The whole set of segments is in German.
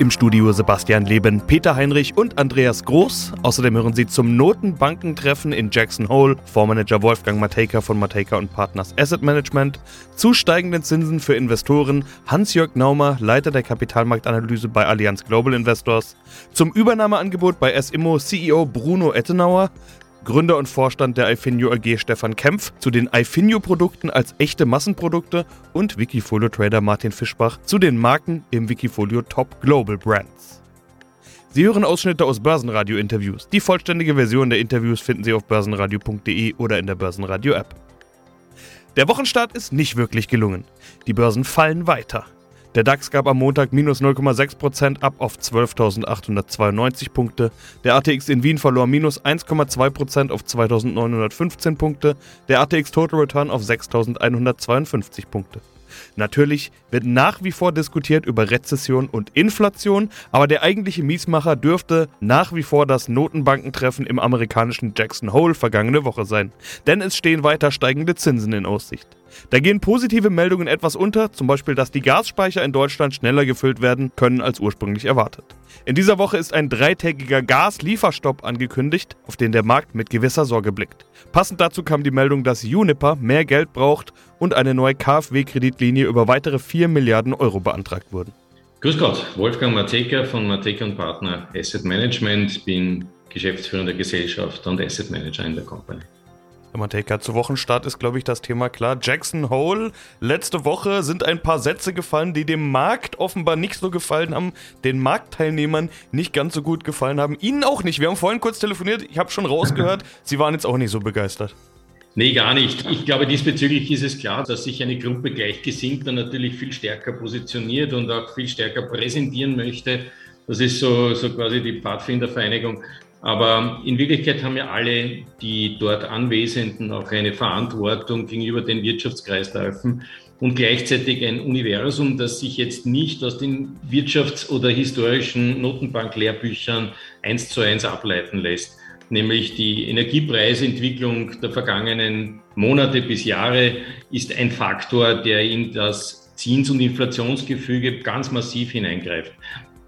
Im Studio Sebastian Leben, Peter Heinrich und Andreas Groß. Außerdem hören Sie zum Notenbankentreffen in Jackson Hole Fondsmanager Wolfgang Matejka von Matejka und Partners Asset Management, zu steigenden Zinsen für Investoren Hans-Jörg Naumer, Leiter der Kapitalmarktanalyse bei Allianz Global Investors, zum Übernahmeangebot bei SIMO CEO Bruno Ettenauer, Gründer und Vorstand der iFinio AG Stefan Kempf zu den iFinio-Produkten als echte Massenprodukte und Wikifolio-Trader Martin Fischbach zu den Marken im Wikifolio Top Global Brands. Sie hören Ausschnitte aus Börsenradio-Interviews. Die vollständige Version der Interviews finden Sie auf börsenradio.de oder in der Börsenradio-App. Der Wochenstart ist nicht wirklich gelungen. Die Börsen fallen weiter. Der DAX gab am Montag minus 0,6% ab auf 12.892 Punkte. Der ATX in Wien verlor minus 1,2% auf 2.915 Punkte. Der ATX Total Return auf 6.152 Punkte. Natürlich wird nach wie vor diskutiert über Rezession und Inflation, aber der eigentliche Miesmacher dürfte nach wie vor das Notenbankentreffen im amerikanischen Jackson Hole vergangene Woche sein. Denn es stehen weiter steigende Zinsen in Aussicht. Da gehen positive Meldungen etwas unter, zum Beispiel, dass die Gasspeicher in Deutschland schneller gefüllt werden können als ursprünglich erwartet. In dieser Woche ist ein dreitägiger Gaslieferstopp angekündigt, auf den der Markt mit gewisser Sorge blickt. Passend dazu kam die Meldung, dass Uniper mehr Geld braucht und eine neue KfW-Kreditlinie über weitere 4 Milliarden Euro beantragt wurden. Grüß Gott, Wolfgang Mateka von Mateka und Partner Asset Management, bin geschäftsführender Gesellschafter und Asset Manager in der Company. Mateka, zu Wochenstart ist, glaube ich, das Thema klar. Jackson Hole, letzte Woche sind ein paar Sätze gefallen, die dem Markt offenbar nicht so gefallen haben, den Marktteilnehmern nicht ganz so gut gefallen haben. Ihnen auch nicht. Wir haben vorhin kurz telefoniert, ich habe schon rausgehört, Sie waren jetzt auch nicht so begeistert. Nee, gar nicht. Ich glaube, diesbezüglich ist es klar, dass sich eine Gruppe Gleichgesinnter natürlich viel stärker positioniert und auch viel stärker präsentieren möchte. Das ist so, so quasi die Pfadfindervereinigung. Aber in Wirklichkeit haben ja alle, die dort Anwesenden, auch eine Verantwortung gegenüber den Wirtschaftskreisläufen und gleichzeitig ein Universum, das sich jetzt nicht aus den wirtschafts- oder historischen Notenbanklehrbüchern eins zu eins ableiten lässt. Nämlich die Energiepreisentwicklung der vergangenen Monate bis Jahre ist ein Faktor, der in das Zins- und Inflationsgefüge ganz massiv hineingreift.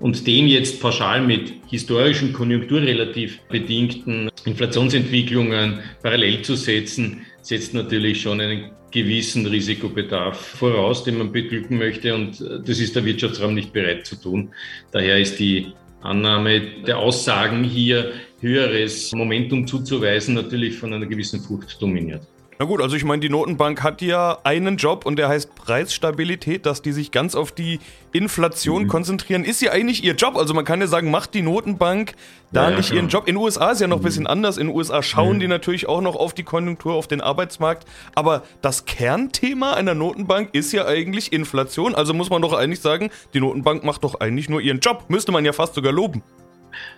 Und dem jetzt pauschal mit historischen, konjunkturrelativ bedingten Inflationsentwicklungen parallel zu setzen, setzt natürlich schon einen gewissen Risikobedarf voraus, den man beglücken möchte. Und das ist der Wirtschaftsraum nicht bereit zu tun. Daher ist die Annahme der Aussagen hier höheres Momentum zuzuweisen natürlich von einer gewissen Furcht dominiert. Na gut, also ich meine, die Notenbank hat ja einen Job und der heißt Preisstabilität, dass die sich ganz auf die Inflation mhm. konzentrieren, ist ja eigentlich ihr Job. Also man kann ja sagen, macht die Notenbank da ja, nicht ja, ihren Job. In den USA ist ja noch ein bisschen mhm. anders. In den USA schauen mhm. die natürlich auch noch auf die Konjunktur, auf den Arbeitsmarkt. Aber das Kernthema einer Notenbank ist ja eigentlich Inflation. Also muss man doch eigentlich sagen, die Notenbank macht doch eigentlich nur ihren Job. Müsste man ja fast sogar loben.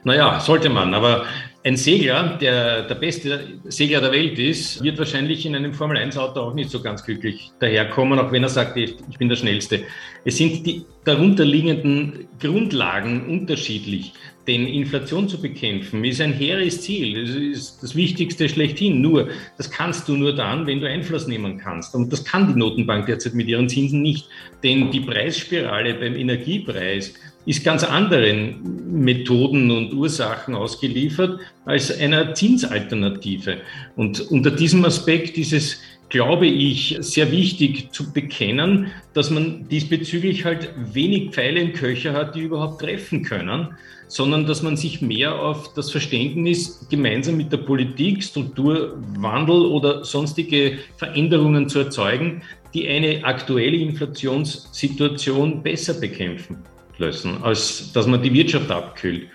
Naja, sollte man. Aber ein Segler, der der beste Segler der Welt ist, wird wahrscheinlich in einem Formel-1-Auto auch nicht so ganz glücklich daherkommen, auch wenn er sagt, ich, bin der Schnellste. Es sind die darunterliegenden Grundlagen unterschiedlich. Denn Inflation zu bekämpfen ist ein hehres Ziel. Das ist das Wichtigste schlechthin. Nur, das kannst du nur dann, wenn du Einfluss nehmen kannst. Und das kann die Notenbank derzeit mit ihren Zinsen nicht. Denn die Preisspirale beim Energiepreis ist ganz anderen Methoden und Ursachen ausgeliefert als einer Zinsalternative. Und unter diesem Aspekt ist es, glaube ich, sehr wichtig zu bekennen, dass man diesbezüglich halt wenig Pfeile im Köcher hat, die überhaupt treffen können, sondern dass man sich mehr auf das Verständnis gemeinsam mit der Politik, Strukturwandel oder sonstige Veränderungen zu erzeugen, die eine aktuelle Inflationssituation besser bekämpfen lösen, als dass man die Wirtschaft abkühlt.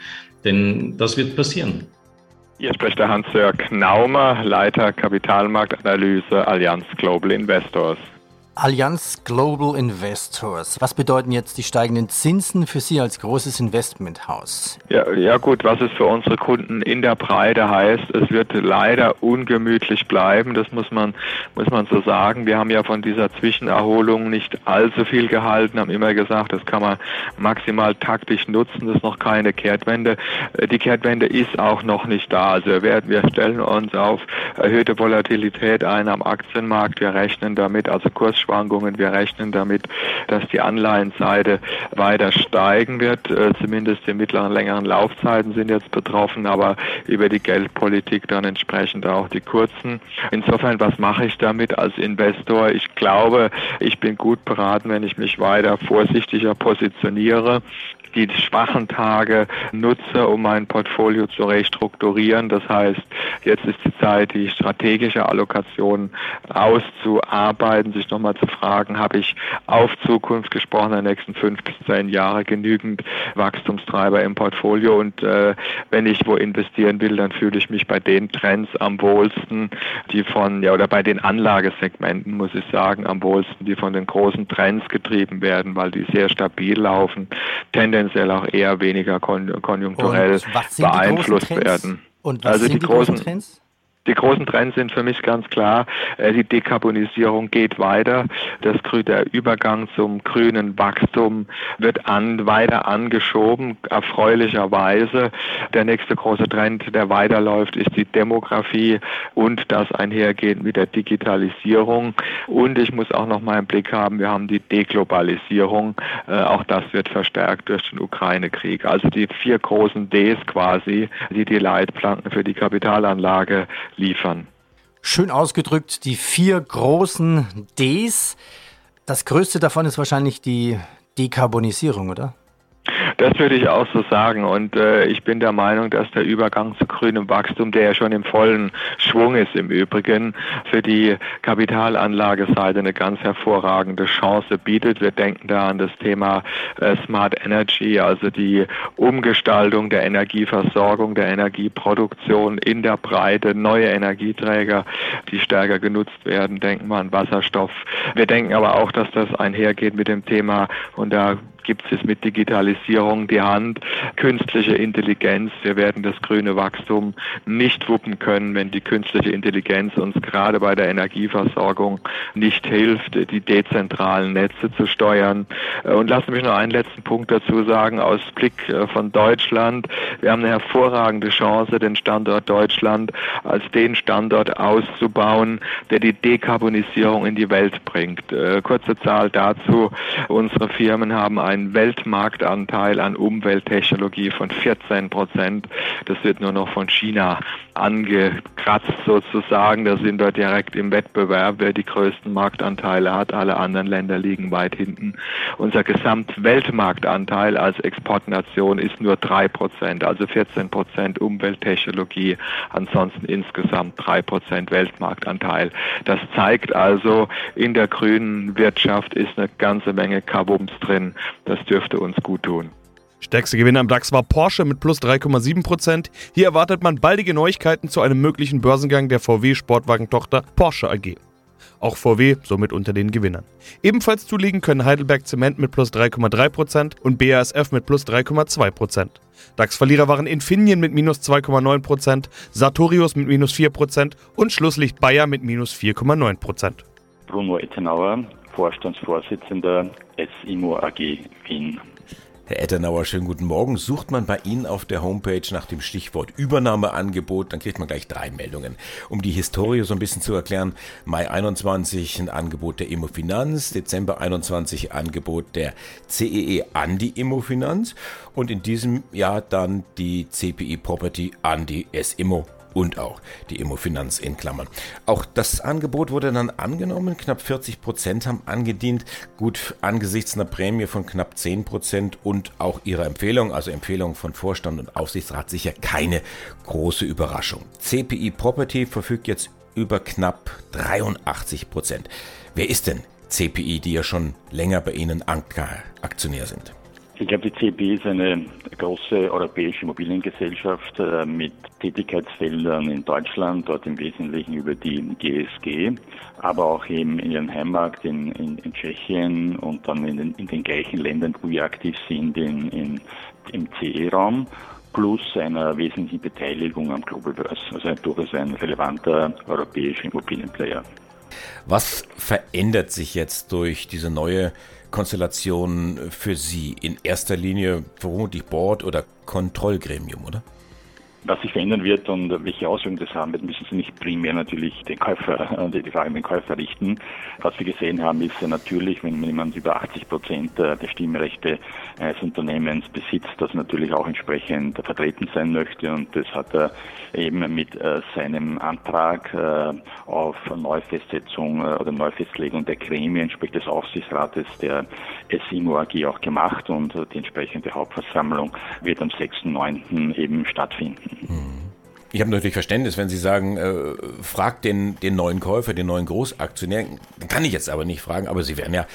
Denn das wird passieren. Hier spricht der Hans-Jörg Naumer, Leiter Kapitalmarktanalyse Allianz Global Investors. Allianz Global Investors. Was bedeuten jetzt die steigenden Zinsen für Sie als großes Investmenthaus? Ja, ja gut, was es für unsere Kunden in der Breite heißt, es wird leider ungemütlich bleiben, das muss man, muss man so sagen. Wir haben ja von dieser Zwischenerholung nicht allzu viel gehalten, haben immer gesagt, das kann man maximal taktisch nutzen, das ist noch keine Kehrtwende. Äh, die Kehrtwende ist auch noch nicht da. Also wir, wir stellen uns auf erhöhte Volatilität ein am Aktienmarkt, wir rechnen damit, also Kurs Kursschwankungen. Wir rechnen damit, dass die Anleihenseite weiter steigen wird. Äh, zumindest die mittleren, längeren Laufzeiten sind jetzt betroffen, aber über die Geldpolitik dann entsprechend auch die kurzen. Insofern, was mache ich damit als Investor? Ich glaube, ich bin gut beraten, wenn ich mich weiter vorsichtiger positioniere die schwachen Tage nutze, um mein Portfolio zu restrukturieren. Das heißt, jetzt ist die Zeit, die strategische Allokation auszuarbeiten, sich nochmal zu fragen, habe ich auf Zukunft gesprochen, in den nächsten fünf bis zehn Jahre genügend Wachstumstreiber im Portfolio und äh, wenn ich wo investieren will, dann fühle ich mich bei den Trends am wohlsten, die von, ja, oder bei den Anlagesegmenten, muss ich sagen, am wohlsten, die von den großen Trends getrieben werden, weil die sehr stabil laufen. Tendenz tendenziell auch eher weniger konjunkturell beeinflusst werden. Und was also sind die, die großen Trends? Die großen Trends sind für mich ganz klar, äh, die Dekarbonisierung geht weiter. Das, der Übergang zum grünen Wachstum wird an, weiter angeschoben, erfreulicherweise. Der nächste große Trend, der weiterläuft, ist die Demografie und das einhergeht mit der Digitalisierung. Und ich muss auch noch mal im Blick haben, wir haben die Deglobalisierung. Äh, auch das wird verstärkt durch den Ukraine-Krieg. Also die vier großen Ds quasi, die die Leitplanken für die Kapitalanlage liefern. Schön ausgedrückt, die vier großen Ds. Das größte davon ist wahrscheinlich die Dekarbonisierung, oder? Das würde ich auch so sagen. Und äh, ich bin der Meinung, dass der Übergang zu grünem Wachstum, der ja schon im vollen Schwung ist im Übrigen, für die Kapitalanlageseite eine ganz hervorragende Chance bietet. Wir denken da an das Thema äh, Smart Energy, also die Umgestaltung der Energieversorgung, der Energieproduktion in der Breite, neue Energieträger, die stärker genutzt werden. Denken wir an Wasserstoff. Wir denken aber auch, dass das einhergeht mit dem Thema, und da gibt es mit Digitalisierung die Hand, künstliche Intelligenz. Wir werden das grüne Wachstum nicht wuppen können, wenn die künstliche Intelligenz uns gerade bei der Energieversorgung nicht hilft, die dezentralen Netze zu steuern. Und lassen Sie mich noch einen letzten Punkt dazu sagen, aus Blick äh, von Deutschland. Wir haben eine hervorragende Chance, den Standort Deutschland als den Standort auszubauen, der die Dekarbonisierung in die Welt bringt. Äh, kurze Zahl dazu. Unsere Firmen haben einen Weltmarktanteil an Umwelttechnologie von 14 Prozent. Das wird nur noch von China angekratzt sozusagen. Da sind wir direkt im Wettbewerb, wer die größten Marktanteile hat. Alle anderen Länder liegen weit hinten. Unser Gesamtweltmarktanteil als Exportnation ist nur 3 Prozent, also 14 Prozent Umwelttechnologie, ansonsten insgesamt 3 Prozent Weltmarktanteil. Das zeigt also, in der grünen Wirtschaft ist eine ganze Menge Kabums drin. Das dürfte uns gut tun. Stärkste Gewinner am DAX war Porsche mit plus 3,7%. Hier erwartet man baldige Neuigkeiten zu einem möglichen Börsengang der VW-Sportwagentochter Porsche AG. Auch VW somit unter den Gewinnern. Ebenfalls zulegen können Heidelberg Zement mit plus 3,3% und BASF mit plus 3,2%. DAX-Verlierer waren Infineon mit minus 2,9%, Sartorius mit minus 4% und Schlusslicht Bayer mit minus 4,9%. Bruno Ettenauer, Vorstandsvorsitzender SIMO AG Wien. Herr Ettenauer, schönen guten Morgen. Sucht man bei Ihnen auf der Homepage nach dem Stichwort Übernahmeangebot, dann kriegt man gleich drei Meldungen. Um die Historie so ein bisschen zu erklären, Mai 21 ein Angebot der Immofinanz, Dezember 21 Angebot der CEE e an die Immofinanz und in diesem Jahr dann die CPI Property an die S-Immo und auch die Immofinanz in Klammern. Auch das Angebot wurde dann angenommen. Knapp 40 Prozent haben angedient. Gut, angesichts einer Prämie von knapp 10 Prozent und auch ihrer Empfehlung, also Empfehlung von Vorstand und Aufsichtsrat, sicher keine große Überraschung. CPI Property verfügt jetzt über knapp 83 Prozent. Wer ist denn CPI, die ja schon länger bei Ihnen Aktionär sind? Ich glaube, die CB ist eine große europäische Immobiliengesellschaft äh, mit Tätigkeitsfeldern in Deutschland, dort im Wesentlichen über die GSG, aber auch eben in ihrem Heimmarkt in, in, in Tschechien und dann in den, in den, gleichen Ländern, wo wir aktiv sind, in, in im CE-Raum plus einer wesentlichen Beteiligung am Global Börse, also durchaus ein relevanter europäischer Immobilienplayer. Was verändert sich jetzt durch diese neue Konstellation für Sie? In erster Linie vermutlich Board oder Kontrollgremium, oder? Was sich verändern wird und welche Auswirkungen das haben wird, müssen Sie nicht primär natürlich den Käufer, äh, die Frage an den Käufer richten. Was wir gesehen haben, ist natürlich, wenn jemand über 80 Prozent der Stimmrechte eines Unternehmens besitzt, das natürlich auch entsprechend vertreten sein möchte und das hat er eben mit äh, seinem Antrag äh, auf Neufestsetzung oder Neufestlegung der Gremien, sprich des Aufsichtsrates der SIMO AG auch gemacht und die entsprechende Hauptversammlung wird am 6.9. eben stattfinden. Ich habe natürlich Verständnis, wenn Sie sagen, äh, fragt den, den neuen Käufer, den neuen Großaktionär. Kann ich jetzt aber nicht fragen, aber Sie werden ja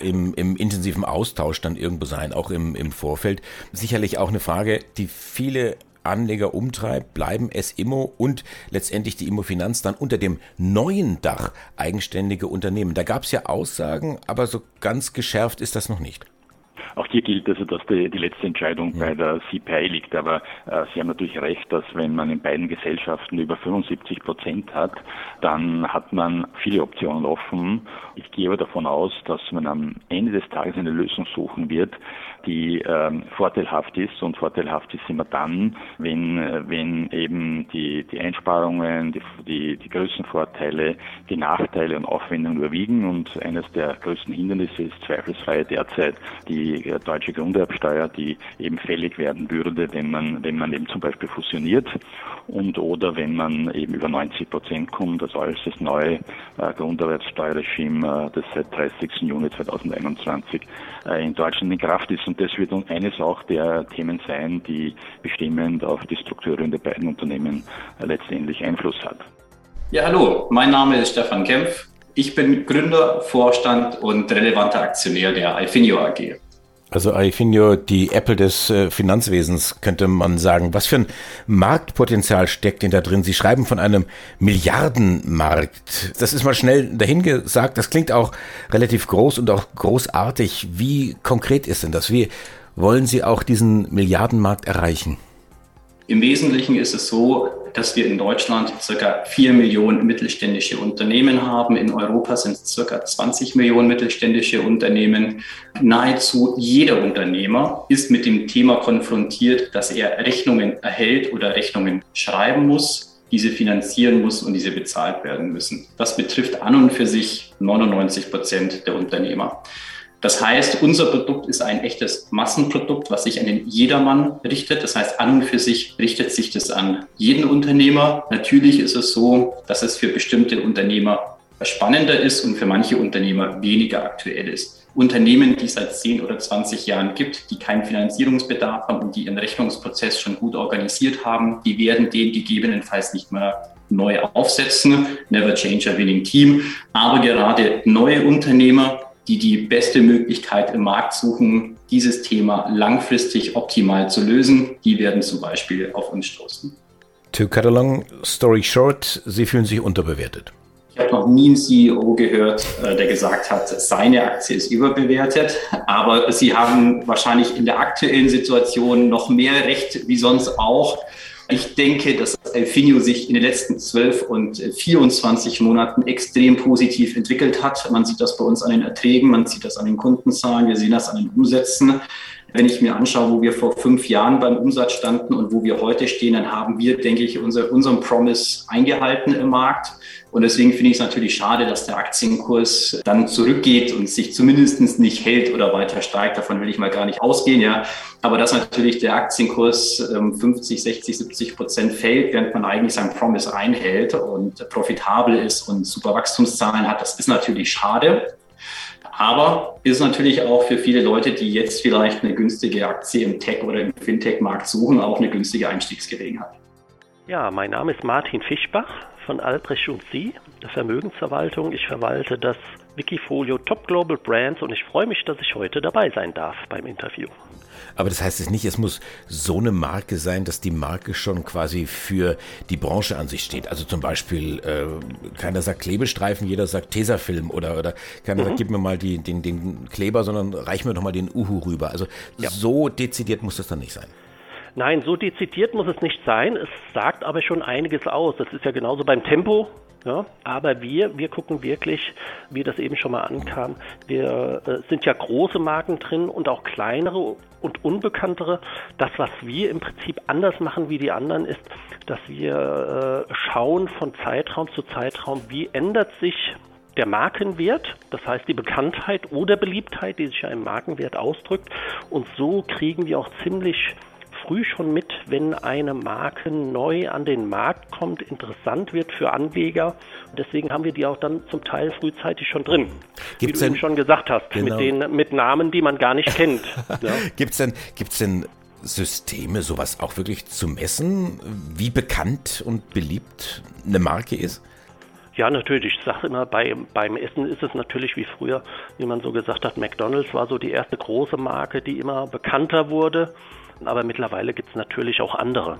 im, im intensiven Austausch dann irgendwo sein, auch im, im Vorfeld. Sicherlich auch eine Frage, die viele Anleger umtreibt, bleiben es Immo und letztendlich die Immofinanz dann unter dem neuen Dach eigenständige Unternehmen. Da gab es ja Aussagen, aber so ganz geschärft ist das noch nicht. Auch hier gilt also, dass die, die letzte Entscheidung ja. bei der CPI liegt. Aber äh, Sie haben natürlich recht, dass wenn man in beiden Gesellschaften über 75 Prozent hat, dann hat man viele Optionen offen. Ich gehe aber davon aus, dass man am Ende des Tages eine Lösung suchen wird, die ähm, vorteilhaft ist. Und vorteilhaft ist immer dann, wenn, äh, wenn eben die, die Einsparungen, die, die, die Größenvorteile, die Nachteile und Aufwendungen überwiegen. Und eines der größten Hindernisse ist zweifelsfrei derzeit die äh, deutsche Grunderbsteuer, die eben fällig werden würde, wenn man, wenn man eben zum Beispiel fusioniert und oder wenn man eben über 90 Prozent kommt, also als das neue äh, Grunderwerbsteuerregime, äh, das seit 30. Juni 2021 äh, in Deutschland in Kraft ist. Und das wird eines auch der Themen sein, die bestimmend auf die Strukturen der beiden Unternehmen äh, letztendlich Einfluss hat. Ja, hallo, mein Name ist Stefan Kempf. Ich bin Gründer, Vorstand und relevanter Aktionär der Alfinio AG. Also Aifinio, die Apple des äh, Finanzwesens, könnte man sagen. Was für ein Marktpotenzial steckt denn da drin? Sie schreiben von einem Milliardenmarkt. Das ist mal schnell dahingesagt. Das klingt auch relativ groß und auch großartig. Wie konkret ist denn das? Wie wollen Sie auch diesen Milliardenmarkt erreichen? Im Wesentlichen ist es so, dass wir in Deutschland circa vier Millionen mittelständische Unternehmen haben. In Europa sind es circa 20 Millionen mittelständische Unternehmen. Nahezu jeder Unternehmer ist mit dem Thema konfrontiert, dass er Rechnungen erhält oder Rechnungen schreiben muss, diese finanzieren muss und diese bezahlt werden müssen. Das betrifft an und für sich 99 Prozent der Unternehmer. Das heißt, unser Produkt ist ein echtes Massenprodukt, was sich an den Jedermann richtet. Das heißt, an und für sich richtet sich das an jeden Unternehmer. Natürlich ist es so, dass es für bestimmte Unternehmer spannender ist und für manche Unternehmer weniger aktuell ist. Unternehmen, die es seit 10 oder 20 Jahren gibt, die keinen Finanzierungsbedarf haben und die ihren Rechnungsprozess schon gut organisiert haben, die werden den gegebenenfalls nicht mehr neu aufsetzen. Never change a winning team. Aber gerade neue Unternehmer, die die beste Möglichkeit im Markt suchen, dieses Thema langfristig optimal zu lösen, die werden zum Beispiel auf uns stoßen. To cut a long story short, Sie fühlen sich unterbewertet. Ich habe noch nie einen CEO gehört, äh, der gesagt hat, seine Aktie ist überbewertet. Aber Sie haben wahrscheinlich in der aktuellen Situation noch mehr Recht wie sonst auch. Ich denke, dass Elfinio sich in den letzten 12 und 24 Monaten extrem positiv entwickelt hat. Man sieht das bei uns an den Erträgen, man sieht das an den Kundenzahlen, wir sehen das an den Umsätzen. Wenn ich mir anschaue, wo wir vor fünf Jahren beim Umsatz standen und wo wir heute stehen, dann haben wir, denke ich, unser, unseren Promise eingehalten im Markt. Und deswegen finde ich es natürlich schade, dass der Aktienkurs dann zurückgeht und sich zumindest nicht hält oder weiter steigt. Davon will ich mal gar nicht ausgehen, ja. Aber dass natürlich der Aktienkurs 50, 60, 70 Prozent fällt, während man eigentlich sein Promise einhält und profitabel ist und super Wachstumszahlen hat, das ist natürlich schade. Aber ist natürlich auch für viele Leute, die jetzt vielleicht eine günstige Aktie im Tech- oder im Fintech-Markt suchen, auch eine günstige Einstiegsgelegenheit. Ja, mein Name ist Martin Fischbach von Albrecht und Sie, der Vermögensverwaltung. Ich verwalte das Wikifolio Top Global Brands und ich freue mich, dass ich heute dabei sein darf beim Interview. Aber das heißt es nicht, es muss so eine Marke sein, dass die Marke schon quasi für die Branche an sich steht. Also zum Beispiel, äh, keiner sagt Klebestreifen, jeder sagt Tesafilm oder, oder keiner mhm. sagt, gib mir mal die, den, den Kleber, sondern reich mir doch mal den Uhu rüber. Also ja. so dezidiert muss das dann nicht sein. Nein, so dezidiert muss es nicht sein. Es sagt aber schon einiges aus. Das ist ja genauso beim Tempo. Ja, aber wir, wir gucken wirklich, wie das eben schon mal ankam, wir äh, sind ja große Marken drin und auch kleinere und unbekanntere. Das, was wir im Prinzip anders machen wie die anderen, ist, dass wir äh, schauen von Zeitraum zu Zeitraum, wie ändert sich der Markenwert, das heißt die Bekanntheit oder Beliebtheit, die sich ja im Markenwert ausdrückt. Und so kriegen wir auch ziemlich früh schon mit, wenn eine Marke neu an den Markt kommt, interessant wird für Anleger. Und deswegen haben wir die auch dann zum Teil frühzeitig schon drin. Gibt's wie du denn, schon gesagt hast, genau. mit, den, mit Namen, die man gar nicht kennt. ja. Gibt es denn, gibt's denn Systeme, sowas auch wirklich zu messen, wie bekannt und beliebt eine Marke ist? Ja, natürlich. Ich sage immer, bei, beim Essen ist es natürlich wie früher, wie man so gesagt hat, McDonald's war so die erste große Marke, die immer bekannter wurde. Aber mittlerweile gibt es natürlich auch andere,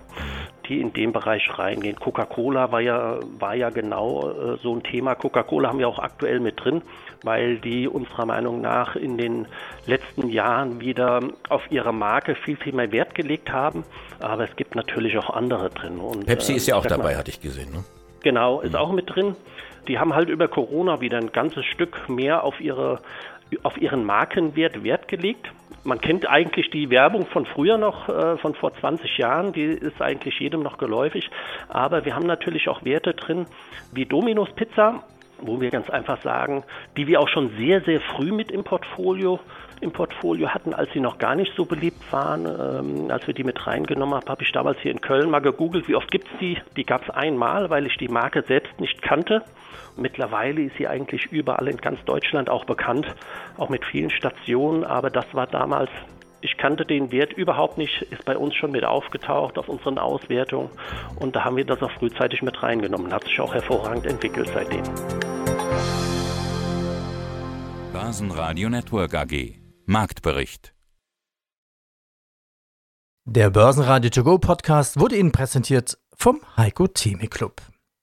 die in den Bereich reingehen. Coca-Cola war ja, war ja genau äh, so ein Thema. Coca-Cola haben wir auch aktuell mit drin, weil die unserer Meinung nach in den letzten Jahren wieder auf ihre Marke viel, viel mehr Wert gelegt haben. Aber es gibt natürlich auch andere drin. Und, Pepsi äh, ist ja auch dabei, hatte ich gesehen. Ne? Genau, ist mhm. auch mit drin. Die haben halt über Corona wieder ein ganzes Stück mehr auf ihre auf ihren Markenwert Wert gelegt man kennt eigentlich die Werbung von früher noch, äh, von vor 20 Jahren, die ist eigentlich jedem noch geläufig. Aber wir haben natürlich auch Werte drin, wie Domino's Pizza, wo wir ganz einfach sagen, die wir auch schon sehr, sehr früh mit im Portfolio im Portfolio hatten, als sie noch gar nicht so beliebt waren. Ähm, als wir die mit reingenommen haben, habe ich damals hier in Köln mal gegoogelt, wie oft gibt es die. Die gab es einmal, weil ich die Marke selbst nicht kannte. Mittlerweile ist sie eigentlich überall in ganz Deutschland auch bekannt, auch mit vielen Stationen, aber das war damals ich kannte den Wert überhaupt nicht, ist bei uns schon mit aufgetaucht auf unseren Auswertungen und da haben wir das auch frühzeitig mit reingenommen. Hat sich auch hervorragend entwickelt seitdem. Basenradio Network AG Marktbericht Der Börsenradio To Go Podcast wurde Ihnen präsentiert vom Heiko Theme Club.